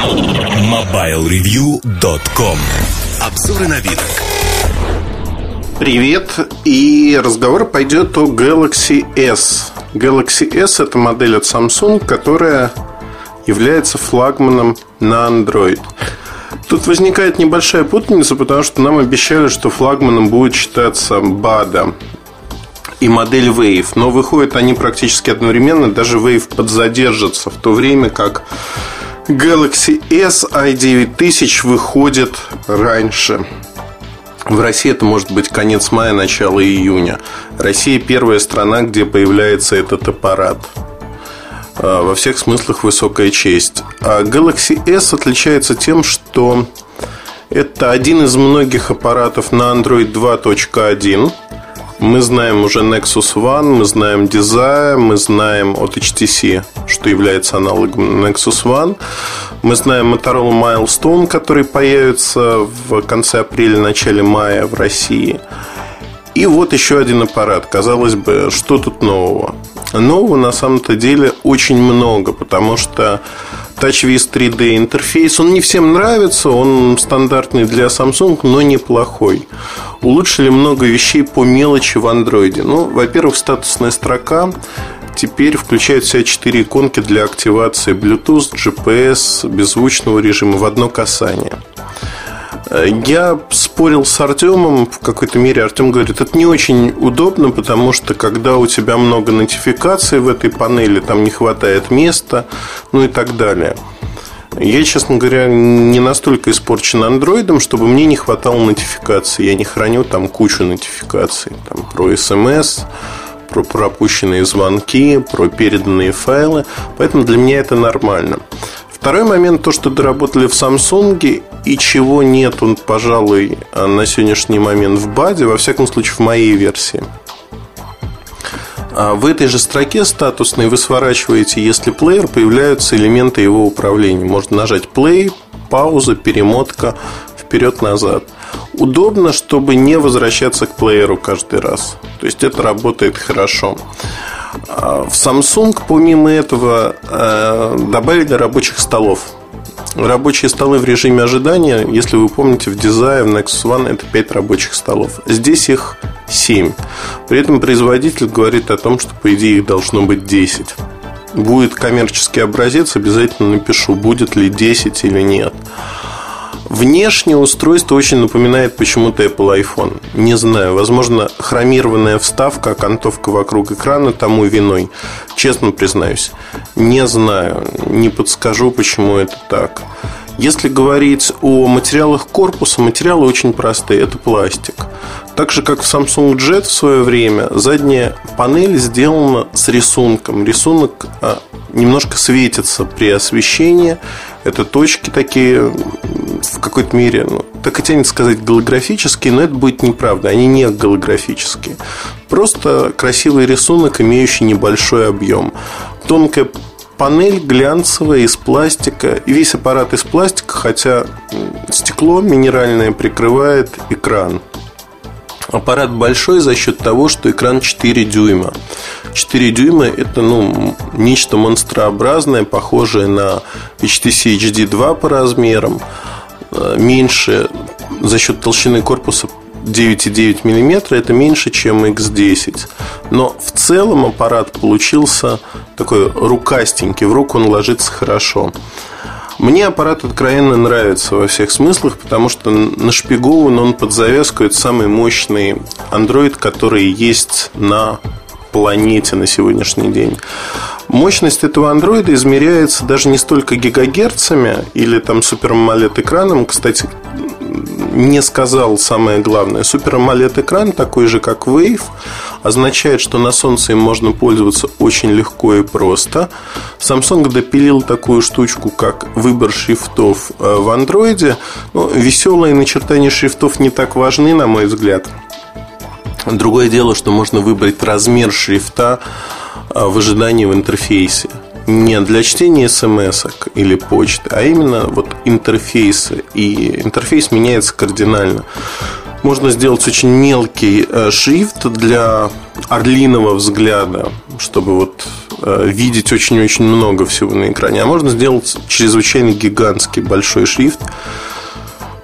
MobileReview.com Обзоры новинок Привет, и разговор пойдет о Galaxy S. Galaxy S это модель от Samsung, которая является флагманом на Android. Тут возникает небольшая путаница, потому что нам обещали, что флагманом будет считаться BADA и модель Wave. Но выходят они практически одновременно, даже Wave подзадержится, в то время как Galaxy S i9000 выходит раньше. В России это может быть конец мая, начало июня. Россия первая страна, где появляется этот аппарат. А, во всех смыслах высокая честь. А Galaxy S отличается тем, что это один из многих аппаратов на Android 2.1 мы знаем уже Nexus One, мы знаем Desire, мы знаем от HTC, что является аналогом Nexus One. Мы знаем Motorola Milestone, который появится в конце апреля, начале мая в России. И вот еще один аппарат. Казалось бы, что тут нового? Нового на самом-то деле очень много, потому что TouchWiz 3D интерфейс, он не всем нравится, он стандартный для Samsung, но неплохой. Улучшили много вещей по мелочи в Android. Ну, во-первых, статусная строка теперь включает в себя 4 иконки для активации Bluetooth, GPS, беззвучного режима в одно касание – я спорил с Артемом в какой-то мере. Артем говорит, это не очень удобно, потому что когда у тебя много нотификаций в этой панели, там не хватает места, ну и так далее. Я, честно говоря, не настолько испорчен андроидом, чтобы мне не хватало нотификаций. Я не храню там кучу нотификаций там, про смс, про пропущенные звонки, про переданные файлы. Поэтому для меня это нормально. Второй момент, то, что доработали в Samsung и чего нет, он, пожалуй, на сегодняшний момент в БАДе, во всяком случае, в моей версии. А в этой же строке статусной вы сворачиваете, если плеер, появляются элементы его управления. Можно нажать play, пауза, перемотка, вперед-назад. Удобно, чтобы не возвращаться к плееру каждый раз. То есть это работает хорошо. А, в Samsung, помимо этого, э, добавили рабочих столов. Рабочие столы в режиме ожидания, если вы помните, в Desire, в Nexus One это 5 рабочих столов. Здесь их 7. При этом производитель говорит о том, что по идее их должно быть 10. Будет коммерческий образец, обязательно напишу, будет ли 10 или нет. Внешнее устройство очень напоминает почему-то Apple iPhone. Не знаю, возможно, хромированная вставка, окантовка вокруг экрана тому виной. Честно признаюсь, не знаю, не подскажу, почему это так. Если говорить о материалах корпуса, материалы очень простые, это пластик. Так же, как в Samsung Jet в свое время, задняя панель сделана с рисунком. Рисунок а, немножко светится при освещении. Это точки такие в какой-то мере, ну, так и тянет сказать голографические, но это будет неправда. Они не голографические. Просто красивый рисунок, имеющий небольшой объем. Тонкая панель глянцевая из пластика. И весь аппарат из пластика, хотя стекло минеральное прикрывает экран. Аппарат большой за счет того, что экран 4 дюйма. 4 дюйма это ну, нечто монстрообразное, похожее на HTC HD 2 по размерам. Э, меньше за счет толщины корпуса 9,9 мм это меньше, чем X10. Но в целом аппарат получился такой рукастенький, в руку он ложится хорошо. Мне аппарат откровенно нравится во всех смыслах, потому что нашпигован он под завязку. Это самый мощный Android, который есть на планете на сегодняшний день. Мощность этого андроида измеряется даже не столько гигагерцами или там супер экраном. Кстати, не сказал самое главное. Супер AMOLED экран, такой же как Wave, означает, что на солнце им можно пользоваться очень легко и просто. Samsung допилил такую штучку, как выбор шрифтов э, в андроиде. Ну, веселые начертания шрифтов не так важны, на мой взгляд. Другое дело, что можно выбрать размер шрифта в ожидании в интерфейсе. Не для чтения смс или почты, а именно вот интерфейсы. И интерфейс меняется кардинально. Можно сделать очень мелкий э, шрифт для орлиного взгляда, чтобы вот э, видеть очень-очень много всего на экране, а можно сделать чрезвычайно гигантский большой шрифт,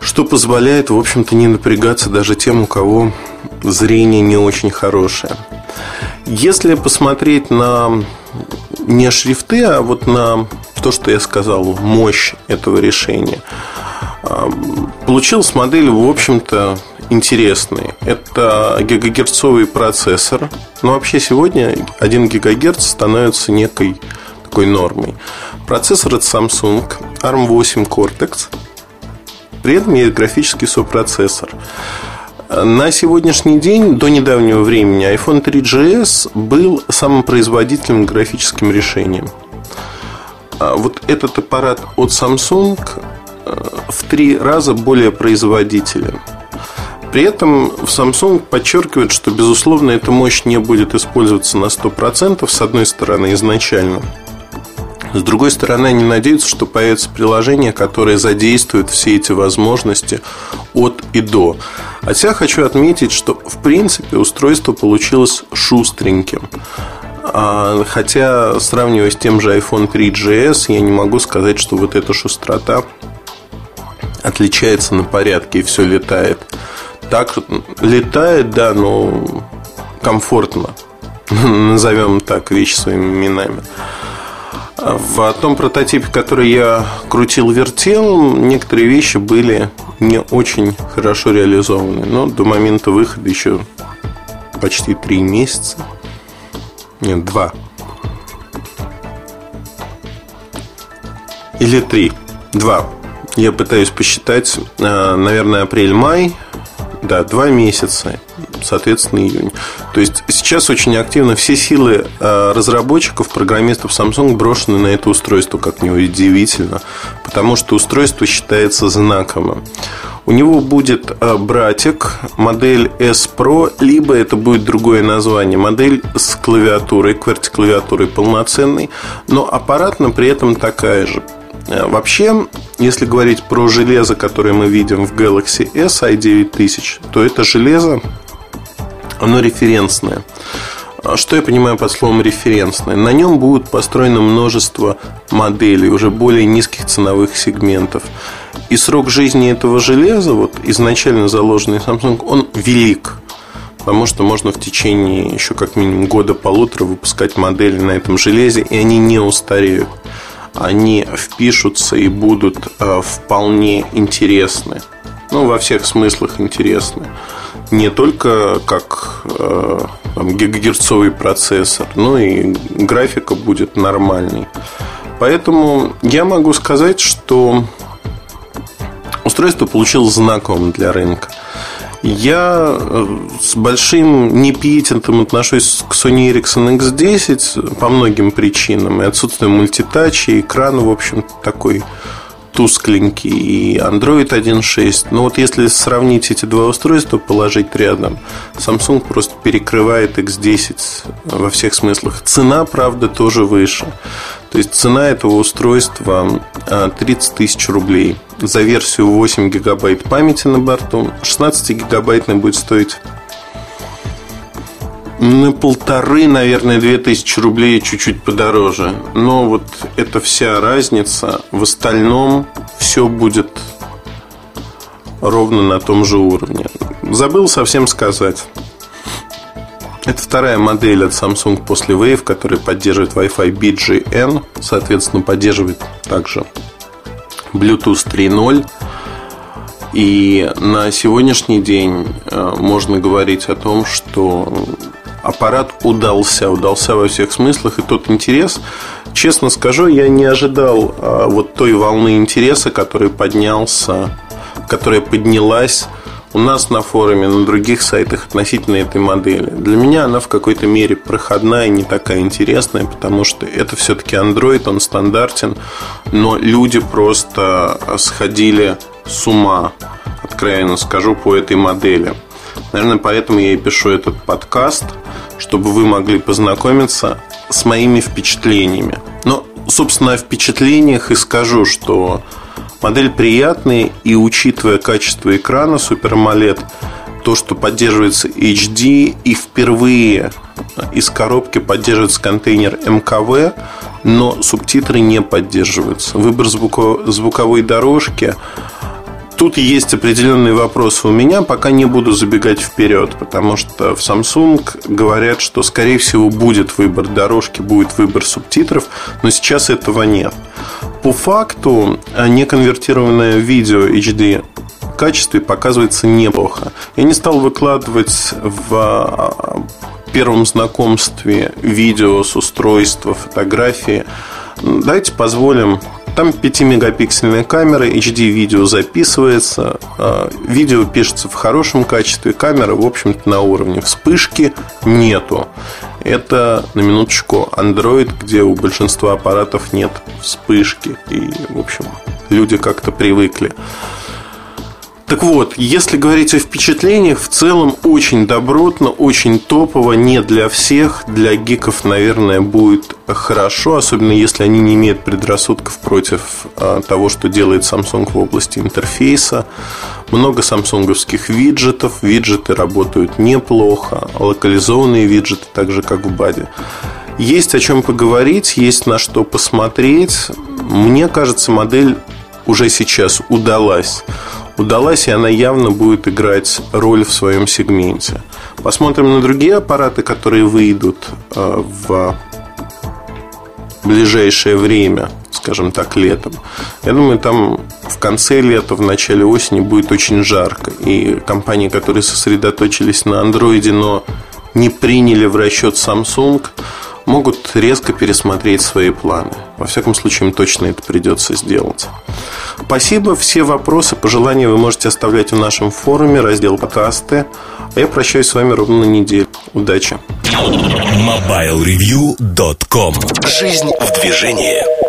что позволяет, в общем-то, не напрягаться даже тем, у кого зрение не очень хорошее. Если посмотреть на не шрифты, а вот на то, что я сказал, мощь этого решения, а, получилась модель, в общем-то, интересной. Это гигагерцовый процессор. Но вообще сегодня 1 гигагерц становится некой такой нормой. Процессор от Samsung ARM8 Cortex. При этом есть графический сопроцессор. На сегодняшний день, до недавнего времени, iPhone 3GS был самым производительным графическим решением. А вот этот аппарат от Samsung э, в три раза более производителен. При этом в Samsung подчеркивают, что, безусловно, эта мощь не будет использоваться на 100%, с одной стороны, изначально. С другой стороны, они надеются, что появится приложение, которое задействует все эти возможности от и до. Хотя хочу отметить, что в принципе устройство получилось шустреньким. А, хотя, сравнивая с тем же iPhone 3GS, я не могу сказать, что вот эта шустрота отличается на порядке и все летает. Так летает, да, но комфортно. Назовем так вещи своими именами. В том прототипе, который я крутил-вертел, некоторые вещи были не очень хорошо реализованы. Но до момента выхода еще почти три месяца. Нет, два. Или три. Два. Я пытаюсь посчитать. А, наверное, апрель-май. Да, два месяца соответственно, июнь. То есть сейчас очень активно все силы э, разработчиков, программистов Samsung брошены на это устройство, как не удивительно, потому что устройство считается знаковым. У него будет э, братик, модель S Pro, либо это будет другое название, модель с клавиатурой, QWERTY-клавиатурой полноценной, но аппаратно при этом такая же. Э, вообще, если говорить про железо, которое мы видим в Galaxy S i9000, то это железо оно референсное. А что я понимаю под словом референсное? На нем будут построено множество моделей уже более низких ценовых сегментов. И срок жизни этого железа, вот изначально заложенный Samsung, он велик. Потому что можно в течение еще как минимум года-полутора выпускать модели на этом железе, и они не устареют. Они впишутся и будут э, вполне интересны. Ну, во всех смыслах интересны не только как э, там, гигагерцовый процессор, но и графика будет нормальной. Поэтому я могу сказать, что устройство получилось знаковым для рынка. Я э, с большим непиетентом отношусь к Sony Ericsson X10 по многим причинам. И отсутствие мультитача, и экран, в общем, такой тускленький и Android 1.6. Но вот если сравнить эти два устройства, положить рядом, Samsung просто перекрывает X10 во всех смыслах. Цена, правда, тоже выше. То есть цена этого устройства 30 а, тысяч рублей. За версию 8 гигабайт памяти на борту. 16 гигабайтная будет стоить на полторы, наверное, две тысячи рублей чуть-чуть подороже. Но вот это вся разница. В остальном все будет ровно на том же уровне. Забыл совсем сказать. Это вторая модель от Samsung после Wave, которая поддерживает Wi-Fi BGN, соответственно, поддерживает также Bluetooth 3.0. И на сегодняшний день э, можно говорить о том, что аппарат удался, удался во всех смыслах, и тот интерес, честно скажу, я не ожидал а, вот той волны интереса, который поднялся, которая поднялась у нас на форуме, на других сайтах относительно этой модели. Для меня она в какой-то мере проходная, не такая интересная, потому что это все-таки Android, он стандартен, но люди просто сходили с ума, откровенно скажу, по этой модели. Наверное, поэтому я и пишу этот подкаст, чтобы вы могли познакомиться с моими впечатлениями. Но, собственно, о впечатлениях и скажу, что модель приятная, и учитывая качество экрана Super AMOLED, то, что поддерживается HD, и впервые из коробки поддерживается контейнер МКВ, но субтитры не поддерживаются. Выбор звуковой дорожки Тут есть определенные вопросы у меня, пока не буду забегать вперед, потому что в Samsung говорят, что, скорее всего, будет выбор дорожки, будет выбор субтитров, но сейчас этого нет. По факту, неконвертированное видео HD качестве показывается неплохо. Я не стал выкладывать в а, первом знакомстве видео с устройства, фотографии. Давайте позволим там 5-мегапиксельная камера, HD-видео записывается, а, видео пишется в хорошем качестве, камера, в общем-то, на уровне. Вспышки нету. Это, на минуточку, Android, где у большинства аппаратов нет вспышки. И, в общем, люди как-то привыкли. Так вот, если говорить о впечатлениях, в целом очень добротно, очень топово, не для всех. Для гиков, наверное, будет хорошо, особенно если они не имеют предрассудков против а, того, что делает Samsung в области интерфейса. Много самсунговских виджетов, виджеты работают неплохо, локализованные виджеты, так же как в БАДе. Есть о чем поговорить, есть на что посмотреть. Мне кажется, модель уже сейчас удалась удалась, и она явно будет играть роль в своем сегменте. Посмотрим на другие аппараты, которые выйдут э, ближайшее время, скажем так, летом. Я думаю, там в конце лета, в начале осени будет очень жарко. И компании, которые сосредоточились на андроиде, но не приняли в расчет Samsung, могут резко пересмотреть свои планы. Во всяком случае, им точно это придется сделать. Спасибо. Все вопросы, пожелания вы можете оставлять в нашем форуме, раздел подкасты. А я прощаюсь с вами ровно на неделю. Удачи. MobileReview.com Жизнь в движении.